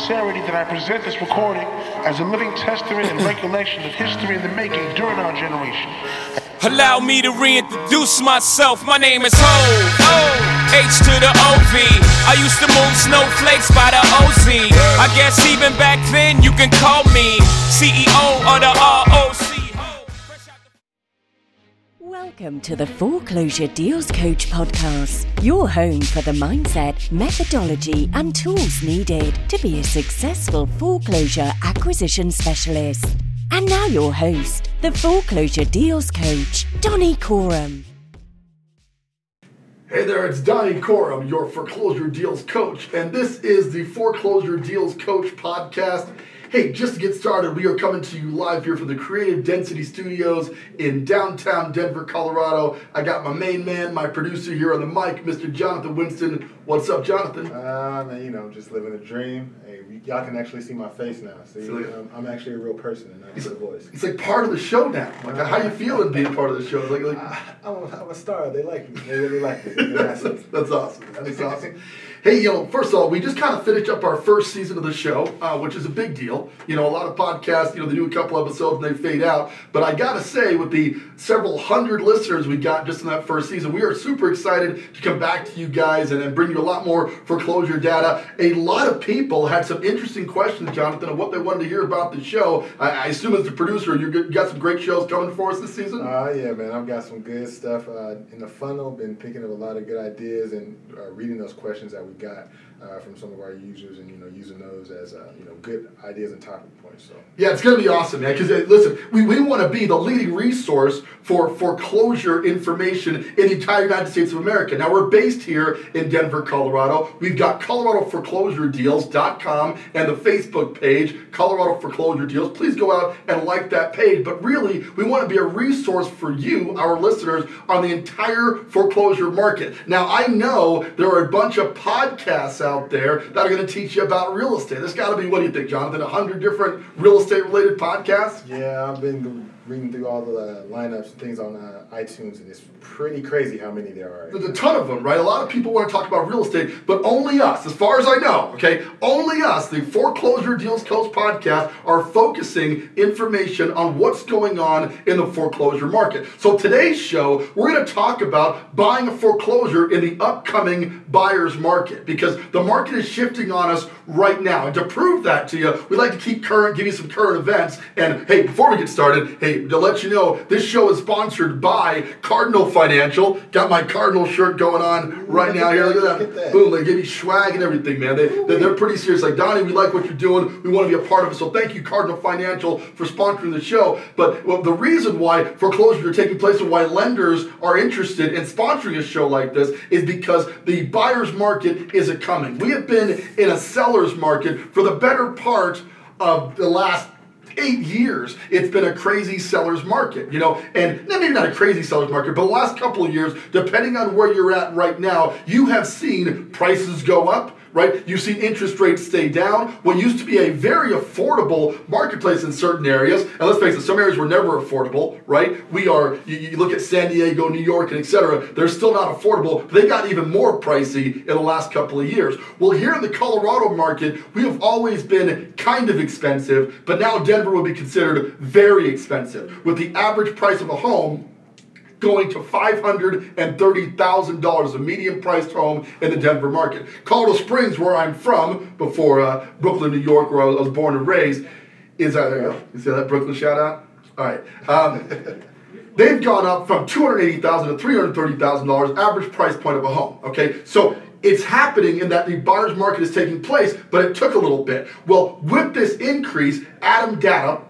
sincerity that I present this recording as a living testament and recollection of history in the making during our generation. Allow me to reintroduce myself. My name is Ho. H to the OV. I used to move snowflakes by the OZ. I guess even back then you can call me CEO of the ROC. Welcome to the Foreclosure Deals Coach podcast, your home for the mindset, methodology, and tools needed to be a successful foreclosure acquisition specialist. And now, your host, the Foreclosure Deals Coach, Donnie Coram. Hey there, it's Donnie Coram, your foreclosure deals coach, and this is the Foreclosure Deals Coach podcast. Hey, just to get started, we are coming to you live here from the Creative Density Studios in downtown Denver, Colorado. I got my main man, my producer here on the mic, Mr. Jonathan Winston. What's up, Jonathan? Uh, man, you know, just living a dream. Hey, y'all can actually see my face now. See, So, yeah. I'm, I'm actually a real person and not just a voice. It's like part of the show now. Like, how you feeling being part of the show? Like, like I'm a, I'm a star. They like me. They really like me. That's, that's awesome. That's awesome. Hey, you know, first of all, we just kind of finished up our first season of the show, uh, which is a big deal. You know, a lot of podcasts, you know, they do a couple episodes and they fade out. But I got to say, with the several hundred listeners we got just in that first season, we are super excited to come back to you guys and, and bring you a lot more foreclosure data. A lot of people had some interesting questions, Jonathan, of what they wanted to hear about the show. I, I assume as the producer, you got- some great shows coming for us this season? Uh, yeah, man, I've got some good stuff uh, in the funnel. Been picking up a lot of good ideas and uh, reading those questions that we got uh, from some of our users, and you know, using those as uh, you know, good ideas and talking points. So. Yeah, it's to be awesome, man. Because listen, we, we want to be the leading resource for foreclosure information in the entire United States of America. Now we're based here in Denver, Colorado. We've got ColoradoForeclosureDeals.com and the Facebook page, Colorado Foreclosure Deals. Please go out and like that page. But really, we want to be a resource for you, our listeners, on the entire foreclosure market. Now I know there are a bunch of podcasts out there that are going to teach you about real estate. There's got to be, what do you think, Jonathan? A hundred different real estate related podcasts? Yeah, I've been reading through all the lineups and things on uh, iTunes, and it's pretty crazy how many there are. There's a ton of them, right? A lot of people want to talk about real estate, but only us, as far as I know, okay, only us, the Foreclosure Deals Coast podcast, are focusing information on what's going on in the foreclosure market. So today's show, we're going to talk about buying a foreclosure in the upcoming buyer's market because the market is shifting on us right now. And to prove that to you, we'd like to keep current, give you some current events. And hey, before we get started, hey, to let you know, this show is sponsored by Cardinal Financial. Got my Cardinal shirt going on right now here. Look at that. Look at that. Boom, they give you swag and everything, man. They, they, they're pretty serious. Like, Donnie, we like what you're doing. We want to be a part of it. So thank you, Cardinal Financial, for sponsoring the show. But well, the reason why foreclosures are taking place and why lenders are interested in sponsoring a show like this is because the buyer's market is a coming. We have been in a seller's market for the better part of the last eight years, it's been a crazy seller's market, you know, and maybe not a crazy seller's market, but the last couple of years, depending on where you're at right now, you have seen prices go up. Right, you've seen interest rates stay down. What used to be a very affordable marketplace in certain areas, and let's face it, some areas were never affordable. Right, we are. You, you look at San Diego, New York, and etc. They're still not affordable. They got even more pricey in the last couple of years. Well, here in the Colorado market, we have always been kind of expensive, but now Denver will be considered very expensive. With the average price of a home going to $530,000, a medium priced home in the Denver market. Colorado Springs, where I'm from, before uh, Brooklyn, New York, where I was born and raised, is there you. You see that Brooklyn shout out? All right. Um, they've gone up from 280,000 to $330,000, average price point of a home. Okay, so it's happening in that the buyer's market is taking place, but it took a little bit. Well, with this increase, Adam Data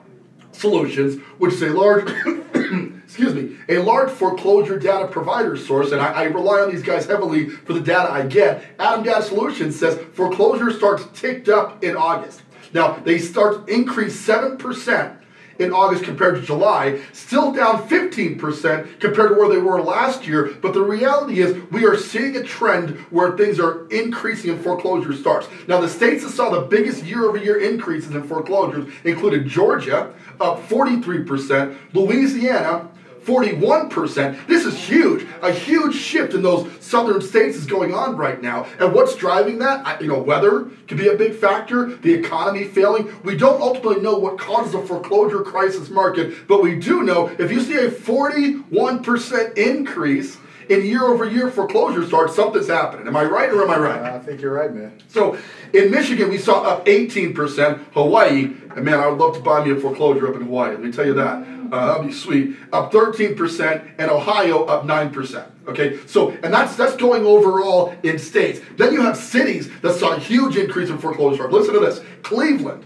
Solutions, which is a large, excuse me, a large foreclosure data provider source, and I, I rely on these guys heavily for the data I get. Adam Data Solutions says foreclosure starts ticked up in August. Now they start increase seven percent in August compared to July, still down 15% compared to where they were last year. But the reality is, we are seeing a trend where things are increasing in foreclosure starts. Now, the states that saw the biggest year over year increases in foreclosures included Georgia, up 43%, Louisiana, 41%. This is huge. A huge shift in those southern states is going on right now. And what's driving that? I, you know, weather could be a big factor, the economy failing. We don't ultimately know what causes a foreclosure crisis market, but we do know if you see a 41% increase in year over year foreclosure starts, something's happening. Am I right or am I right? I think you're right, man. So in Michigan, we saw up 18%. Hawaii, and man, I would love to buy me a foreclosure up in Hawaii. Let me tell you that. Uh, that'll be sweet. Up 13%, and Ohio up 9%. Okay, so and that's that's going overall in states. Then you have cities that saw a huge increase in foreclosure. Listen to this: Cleveland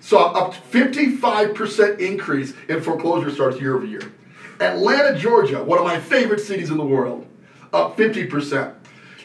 saw up 55% increase in foreclosure starts year over year. Atlanta, Georgia, one of my favorite cities in the world, up 50%.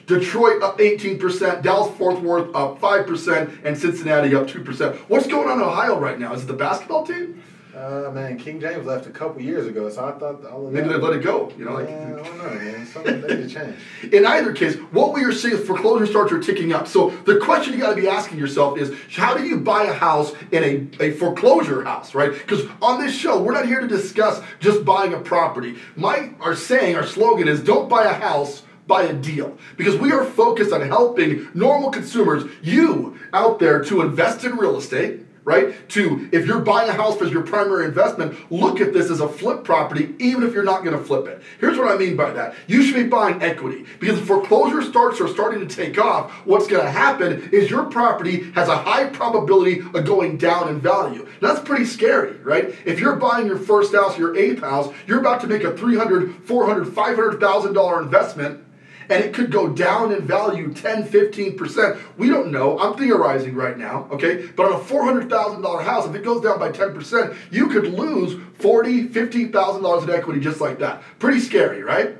Detroit up 18%, Dallas Fort Worth up 5%, and Cincinnati up 2%. What's going on in Ohio right now? Is it the basketball team? Uh, man, King James left a couple years ago, so I thought all of Maybe they let it go. You know, like Yeah, I don't know, man. Something they to change. in either case, what we are seeing is foreclosure starts are ticking up. So the question you got to be asking yourself is, how do you buy a house in a, a foreclosure house, right? Because on this show, we're not here to discuss just buying a property. My our saying, our slogan is, don't buy a house. Buy a deal because we are focused on helping normal consumers, you out there, to invest in real estate, right? To if you're buying a house as your primary investment, look at this as a flip property, even if you're not going to flip it. Here's what I mean by that: you should be buying equity because if foreclosure starts are starting to take off. What's going to happen is your property has a high probability of going down in value. That's pretty scary, right? If you're buying your first house, your eighth house, you're about to make a 300, 400, 500,000 dollar investment and it could go down in value 10, 15%. We don't know. I'm theorizing right now, okay? But on a $400,000 house, if it goes down by 10%, you could lose $40, $50,000 in equity just like that. Pretty scary, right?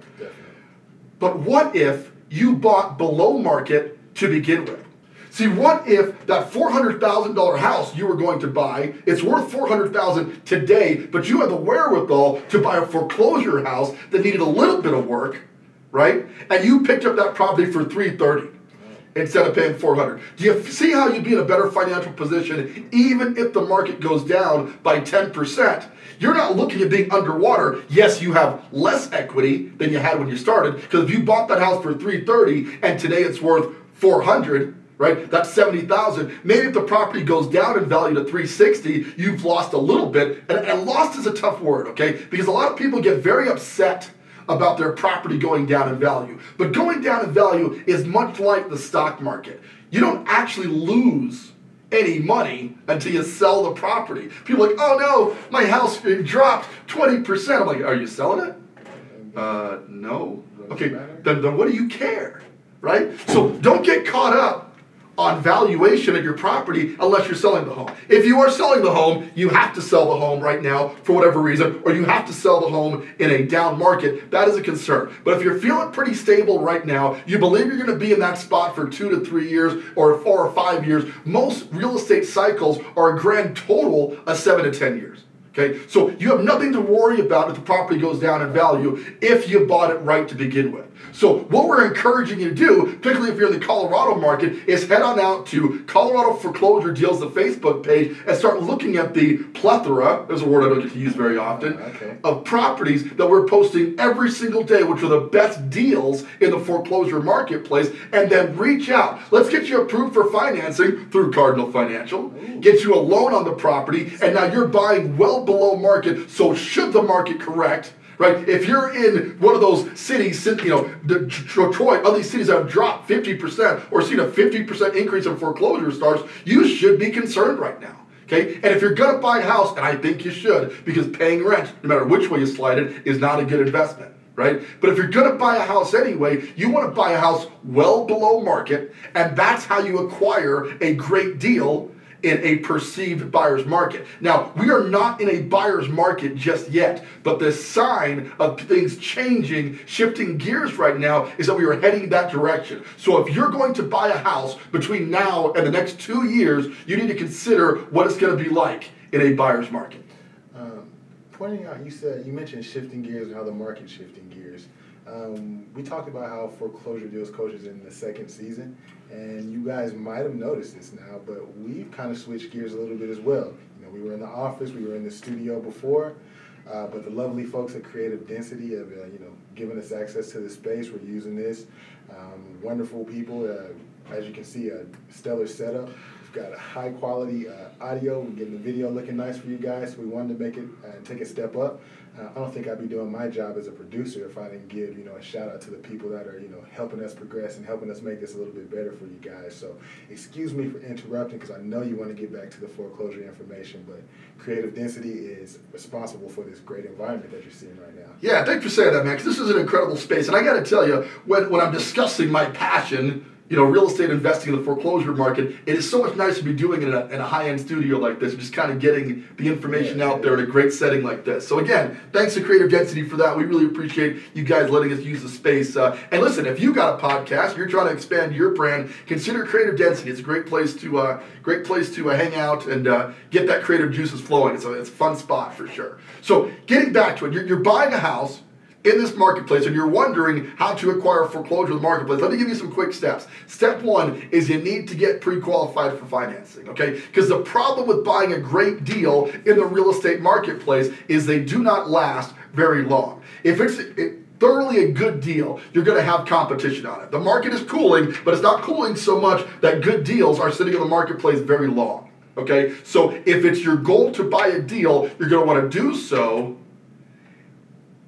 But what if you bought below market to begin with? See, what if that $400,000 house you were going to buy, it's worth 400,000 today, but you had the wherewithal to buy a foreclosure house that needed a little bit of work, right? And you picked up that property for 330 instead of paying 400. Do you see how you'd be in a better financial position even if the market goes down by 10%? You're not looking at being underwater. Yes, you have less equity than you had when you started because if you bought that house for 330 and today it's worth 400, right? That's 70,000. Maybe if the property goes down in value to 360, you've lost a little bit. And, and lost is a tough word, okay? Because a lot of people get very upset about their property going down in value. But going down in value is much like the stock market. You don't actually lose any money until you sell the property. People are like, oh no, my house dropped 20%. I'm like, are you selling it? Uh, no. Okay, then, then what do you care? Right? So don't get caught up on valuation of your property unless you're selling the home. If you are selling the home, you have to sell the home right now for whatever reason, or you have to sell the home in a down market. That is a concern. But if you're feeling pretty stable right now, you believe you're going to be in that spot for two to three years or four or five years, most real estate cycles are a grand total of seven to 10 years. Okay, so you have nothing to worry about if the property goes down in value if you bought it right to begin with. So what we're encouraging you to do, particularly if you're in the Colorado market, is head on out to Colorado Foreclosure Deals, the Facebook page, and start looking at the plethora, there's a word I don't get to use very often, Okay. of properties that we're posting every single day, which are the best deals in the foreclosure marketplace, and then reach out. Let's get you approved for financing through Cardinal Financial, get you a loan on the property, and now you're buying well below market. So should the market correct, right? If you're in one of those cities, you know, Detroit, other cities that have dropped 50% or seen a 50% increase in foreclosure starts, you should be concerned right now. Okay? And if you're gonna buy a house, and I think you should, because paying rent, no matter which way you slide it, is not a good investment. Right? But if you're gonna buy a house anyway, you wanna buy a house well below market, and that's how you acquire a great deal in a perceived buyer's market. Now, we are not in a buyer's market just yet, but the sign of things changing, shifting gears right now is that we are heading that direction. So if you're going to buy a house between now and the next two years, you need to consider what it's going to be like in a buyer's market. Um, pointing out, you said you mentioned shifting gears and how the market's shifting gears. Um, we talked about how foreclosure deals coaches in the second season, and you guys might have noticed this now, but we've kind of switched gears a little bit as well. You know, we were in the office, we were in the studio before. Uh, but the lovely folks at Creative Density have, uh, you know, given us access to the space. We're using this. Um, wonderful people. Uh, as you can see, a stellar setup. We've got a high quality uh, audio. We're getting the video looking nice for you guys. We wanted to make it uh, take a step up. Uh, I don't think I'd be doing my job as a producer if I didn't give you know a shout out to the people that are you know helping us progress and helping us make this a little bit better for you guys. So excuse me for interrupting because I know you want to get back to the foreclosure information, but Creative Density is responsible for this great environment that you're seeing right now. Yeah, thanks for saying that, man. Because this is an incredible space, and I got to tell you, when when I'm discussing my passion you know, real estate investing in the foreclosure market, it is so much nicer to be doing it in a, in a high-end studio like this, just kind of getting the information yeah, out there in a great setting like this. So again, thanks to Creative Density for that. We really appreciate you guys letting us use the space. Uh, and listen, if you got a podcast, you're trying to expand your brand, consider Creative Density. It's a great place to uh, great place to uh, hang out and uh, get that creative juices flowing. It's a, it's a fun spot for sure. So getting back to it, you're, you're buying a house in this marketplace and you're wondering how to acquire foreclosure in the marketplace, let me give you some quick steps. Step one is you need to get pre-qualified for financing, okay? Because the problem with buying a great deal in the real estate marketplace is they do not last very long. If it's it, thoroughly a good deal, you're going to have competition on it. The market is cooling, but it's not cooling so much that good deals are sitting in the marketplace very long. Okay, so if it's your goal to buy a deal, you're going to want to do so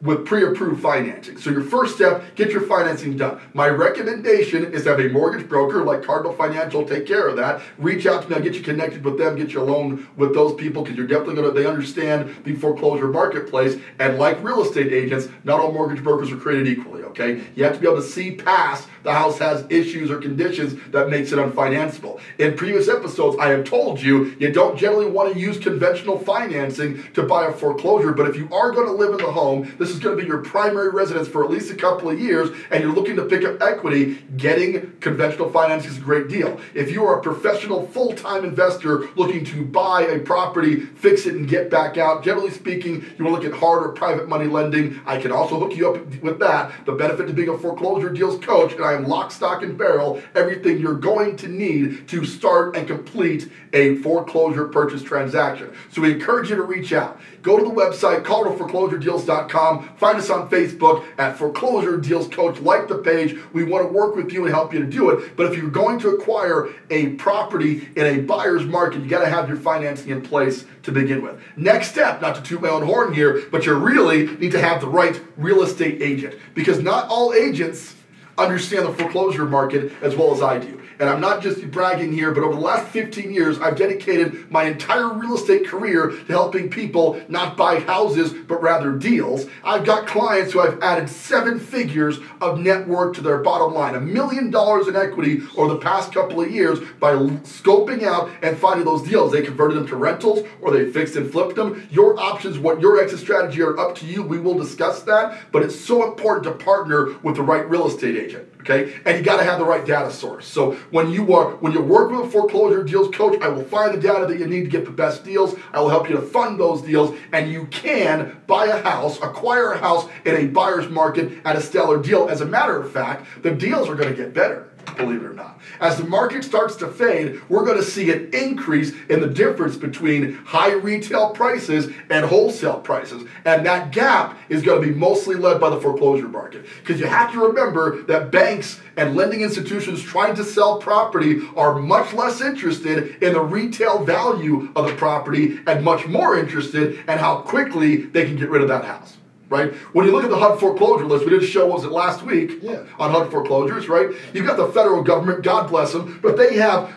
with pre-approved financing. So your first step, get your financing done. My recommendation is to have a mortgage broker like Cardinal Financial take care of that. Reach out to them, get you connected with them, get you a loan with those people because you're definitely gonna they understand the foreclosure marketplace. And like real estate agents, not all mortgage brokers are created equally, okay? You have to be able to see past the house has issues or conditions that makes it unfinanceable. In previous episodes, I have told you you don't generally want to use conventional financing to buy a foreclosure, but if you are going to live in the home, this is going to be your primary residence for at least a couple of years, and you're looking to pick up equity, getting conventional financing is a great deal. If you are a professional full-time investor looking to buy a property, fix it, and get back out, generally speaking, you want to look at harder private money lending. I can also hook you up with that. The benefit to being a foreclosure deals coach, and I am lock, stock, and barrel everything you're going to need to start and complete a foreclosure purchase transaction. So we encourage you to reach out. Go to the website, coloradoforeclosuredeals.com. Find us on Facebook at Foreclosure Deals Coach. Like the page. We want to work with you and help you to do it. But if you're going to acquire a property in a buyer's market, you got to have your financing in place to begin with. Next step, not to toot my own horn here, but you really need to have the right real estate agent because not all agents understand the foreclosure market as well as I do and I'm not just bragging here, but over the last 15 years, I've dedicated my entire real estate career to helping people not buy houses, but rather deals. I've got clients who I've added seven figures of net worth to their bottom line, a million dollars in equity over the past couple of years by scoping out and finding those deals. They converted them to rentals or they fixed and flipped them. Your options, what your exit strategy are up to you. We will discuss that, but it's so important to partner with the right real estate agent okay? And you got to have the right data source. So when you are when you work with a foreclosure deals coach, I will find the data that you need to get the best deals. I will help you to fund those deals, and you can buy a house, acquire a house in a buyer's market at a stellar deal. As a matter of fact, the deals are going to get better believe it or not. As the market starts to fade, we're going to see an increase in the difference between high retail prices and wholesale prices. And that gap is going to be mostly led by the foreclosure market. Because you have to remember that banks and lending institutions trying to sell property are much less interested in the retail value of the property and much more interested in how quickly they can get rid of that house right? When you look at the HUD foreclosure list, we did a show, was it last week, yeah. on HUD foreclosures, right? You've got the federal government, God bless them, but they have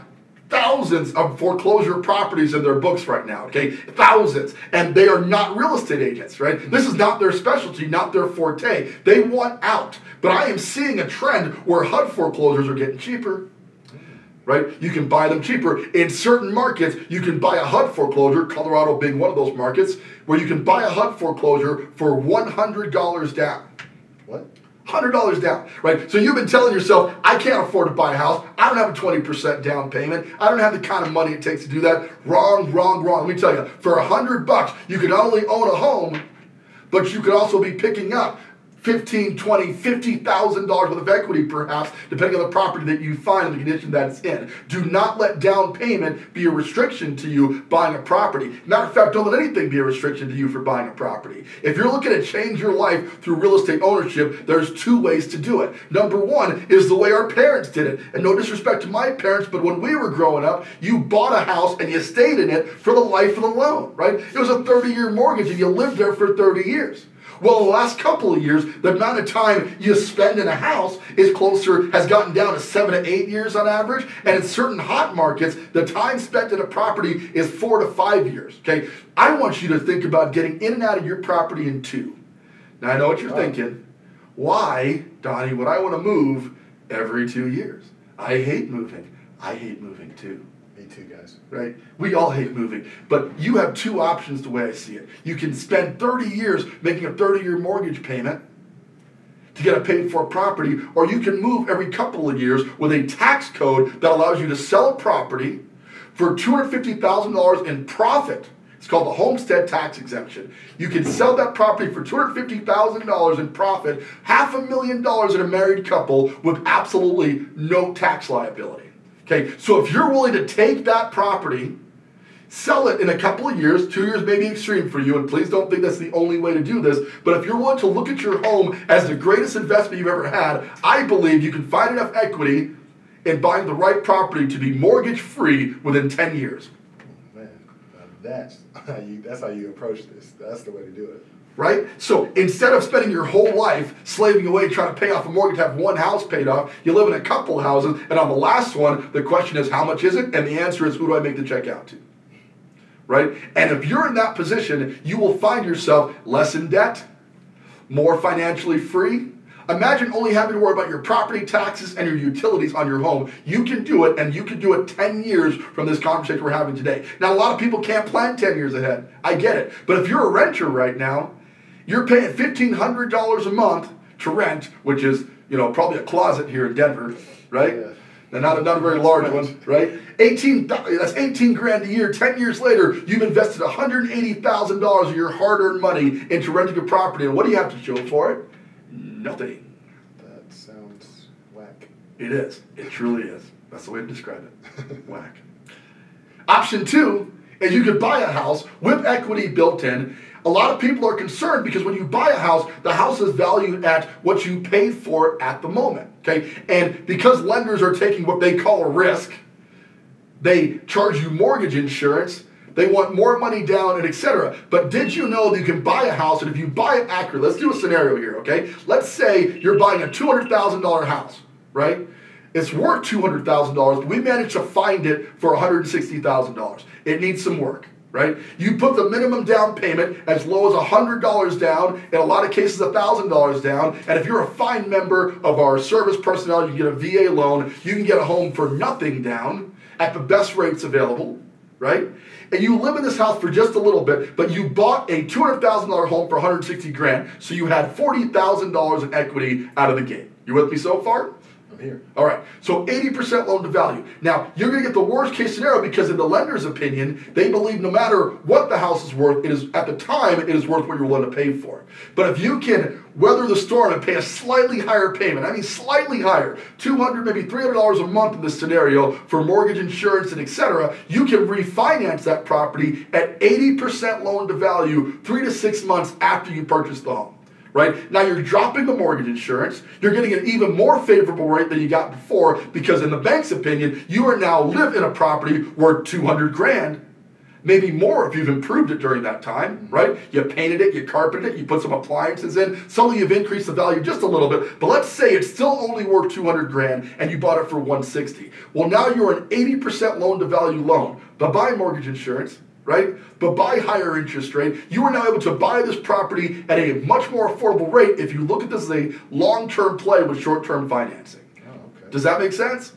thousands of foreclosure properties in their books right now, okay? Thousands. And they are not real estate agents, right? This is not their specialty, not their forte. They want out. But I am seeing a trend where HUD foreclosures are getting cheaper right? You can buy them cheaper. In certain markets, you can buy a HUD foreclosure, Colorado being one of those markets, where you can buy a HUD foreclosure for $100 down. What? $100 down, right? So you've been telling yourself, I can't afford to buy a house. I don't have a 20% down payment. I don't have the kind of money it takes to do that. Wrong, wrong, wrong. Let me tell you, for 100 bucks, you can not only own a home, but you could also be picking up 15, 20, 50,000 dollars worth of equity perhaps, depending on the property that you find and the condition that it's in. Do not let down payment be a restriction to you buying a property. Matter of fact, don't let anything be a restriction to you for buying a property. If you're looking to change your life through real estate ownership, there's two ways to do it. Number one is the way our parents did it. And no disrespect to my parents, but when we were growing up, you bought a house and you stayed in it for the life of the loan, right? It was a 30 year mortgage and you lived there for 30 years. Well, the last couple of years, the amount of time you spend in a house is closer, has gotten down to seven to eight years on average. And in certain hot markets, the time spent in a property is four to five years. Okay. I want you to think about getting in and out of your property in two. Now, I know what you're oh. thinking. Why, Donnie, would I want to move every two years? I hate moving. I hate moving too. Me too, guys. Right? We all hate moving. But you have two options the way I see it. You can spend 30 years making a 30 year mortgage payment to get a paid for property, or you can move every couple of years with a tax code that allows you to sell a property for $250,000 in profit. It's called the homestead tax exemption. You can sell that property for $250,000 in profit, half a million dollars in a married couple with absolutely no tax liability. Okay, so if you're willing to take that property, sell it in a couple of years, two years may be extreme for you, and please don't think that's the only way to do this, but if you're willing to look at your home as the greatest investment you've ever had, I believe you can find enough equity in buying the right property to be mortgage free within 10 years. Oh, man, that's how you, that's how you approach this. That's the way to do it right? So instead of spending your whole life slaving away trying to pay off a mortgage, have one house paid off, you live in a couple houses, and on the last one, the question is, how much is it? And the answer is, who do I make the check out to? Right? And if you're in that position, you will find yourself less in debt, more financially free. Imagine only having to worry about your property taxes and your utilities on your home. You can do it, and you can do it 10 years from this conversation we're having today. Now, a lot of people can't plan 10 years ahead. I get it. But if you're a renter right now, you're paying $1,500 a month to rent, which is, you know, probably a closet here in Denver, right? Yeah. And not a, not a very large one, right? 18, that's 18 grand a year. 10 years later, you've invested $180,000 of your hard earned money into renting a property. And what do you have to show for it? Nothing. That sounds whack. It is. It truly is. That's the way to describe it. whack. Option two is you could buy a house with equity built in a lot of people are concerned because when you buy a house, the house is valued at what you paid for at the moment. Okay, and because lenders are taking what they call a risk, they charge you mortgage insurance. They want more money down and etc. But did you know that you can buy a house and if you buy it accurate, let's do a scenario here, okay? Let's say you're buying a $200,000 house, right? It's worth $200,000, but we managed to find it for $160,000. It needs some work right? You put the minimum down payment as low as $100 down, in a lot of cases $1,000 down, and if you're a fine member of our service personnel, you get a VA loan, you can get a home for nothing down at the best rates available, right? And you live in this house for just a little bit, but you bought a $200,000 home for 160 grand, so you had $40,000 in equity out of the gate. You with me so far? I'm here. All right. So 80% loan to value. Now, you're going to get the worst case scenario because in the lender's opinion, they believe no matter what the house is worth, it is at the time it is worth what you're willing to pay for. But if you can weather the storm and pay a slightly higher payment, I mean slightly higher, 200 maybe $300 a month in this scenario for mortgage insurance and etc., you can refinance that property at 80% loan to value 3 to 6 months after you purchase the home right? Now you're dropping the mortgage insurance. You're getting an even more favorable rate than you got before because, in the bank's opinion, you are now live in a property worth 200 grand. Maybe more if you've improved it during that time, right? You painted it, you carpeted it, you put some appliances in. Suddenly you've increased the value just a little bit. But let's say it's still only worth 200 grand and you bought it for 160. Well, now you're an 80% loan to value loan. But buy mortgage insurance, right? But by higher interest rate, you are now able to buy this property at a much more affordable rate if you look at this as a long-term play with short-term financing. Oh, okay. Does that make sense?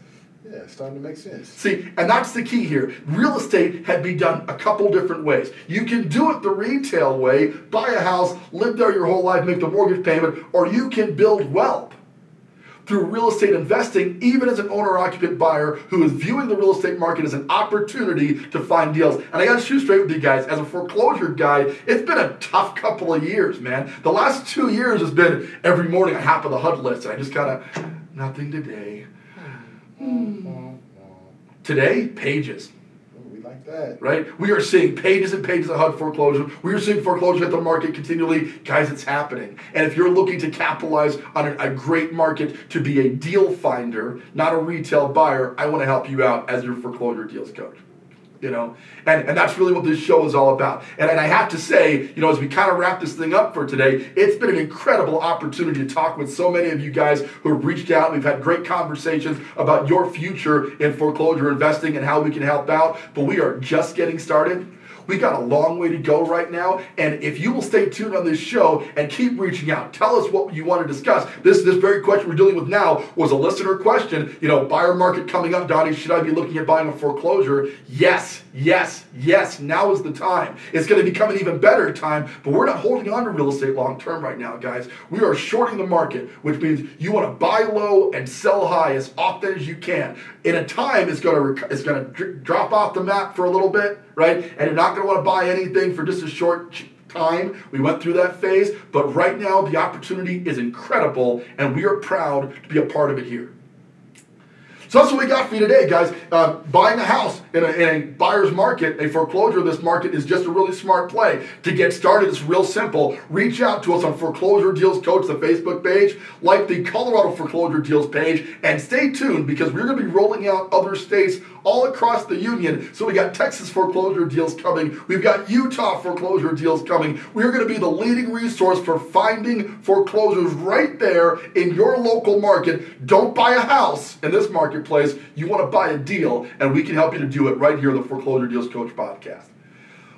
Yeah, it's starting to make sense. See, and that's the key here. Real estate had be done a couple different ways. You can do it the retail way, buy a house, live there your whole life, make the mortgage payment, or you can build wealth through real estate investing, even as an owner occupant buyer who is viewing the real estate market as an opportunity to find deals. And I got to shoot straight with you guys. As a foreclosure guy, it's been a tough couple of years, man. The last two years has been every morning I hop on the HUD list and I just kind of, nothing today. Hmm. Today, pages Right? We are seeing pages and pages of HUD foreclosure. We are seeing foreclosure at the market continually. Guys, it's happening. And if you're looking to capitalize on a great market to be a deal finder, not a retail buyer, I want to help you out as your foreclosure deals coach you know? And and that's really what this show is all about. And, and i have to say you know as we kind of wrap this thing up for today it's been an incredible opportunity to talk with so many of you guys who have reached out. We've had great conversations about your future in foreclosure investing and how we can help out. But we are just getting started we got a long way to go right now. And if you will stay tuned on this show and keep reaching out, tell us what you want to discuss. This this very question we're dealing with now was a listener question. You know, buyer market coming up, Donnie. Should I be looking at buying a foreclosure? Yes, yes, yes. Now is the time. It's going to become an even better time. But we're not holding on to real estate long term right now, guys. We are shorting the market, which means you want to buy low and sell high as often as you can. In a time, it's going to it's going to drop off the map for a little bit right? And you're not going to want to buy anything for just a short time. We went through that phase, but right now the opportunity is incredible, and we are proud to be a part of it here. So that's what we got for you today, guys. Uh, buying a house in a, in a buyer's market, a foreclosure of this market is just a really smart play. To get started, it's real simple. Reach out to us on Foreclosure Deals Coach, the Facebook page, like the Colorado Foreclosure Deals page, and stay tuned because we're going to be rolling out other states all across the union. So we got Texas foreclosure deals coming. We've got Utah foreclosure deals coming. We're going to be the leading resource for finding foreclosures right there in your local market. Don't buy a house in this marketplace. You want to buy a deal, and we can help you to do it right here on the Foreclosure Deals Coach podcast.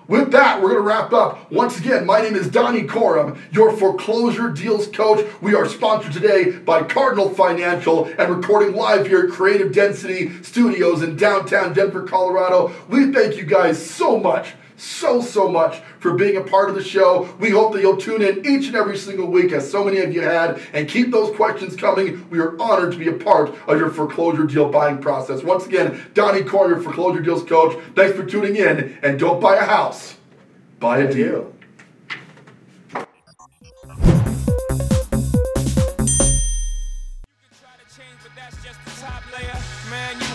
With that, we're going to wrap up. Once again, my name is Donnie Corum, your foreclosure deals coach. We are sponsored today by Cardinal Financial and recording live here at Creative Density Studios in downtown Denver, Colorado. We thank you guys so much so, so much for being a part of the show. We hope that you'll tune in each and every single week, as so many of you had, and keep those questions coming. We are honored to be a part of your foreclosure deal buying process. Once again, Donnie Corner, foreclosure deals coach. Thanks for tuning in, and don't buy a house, buy a deal.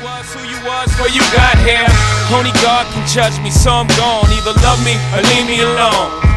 Was who you was before you got here. Only God can judge me, so I'm gone. Either love me or leave me alone.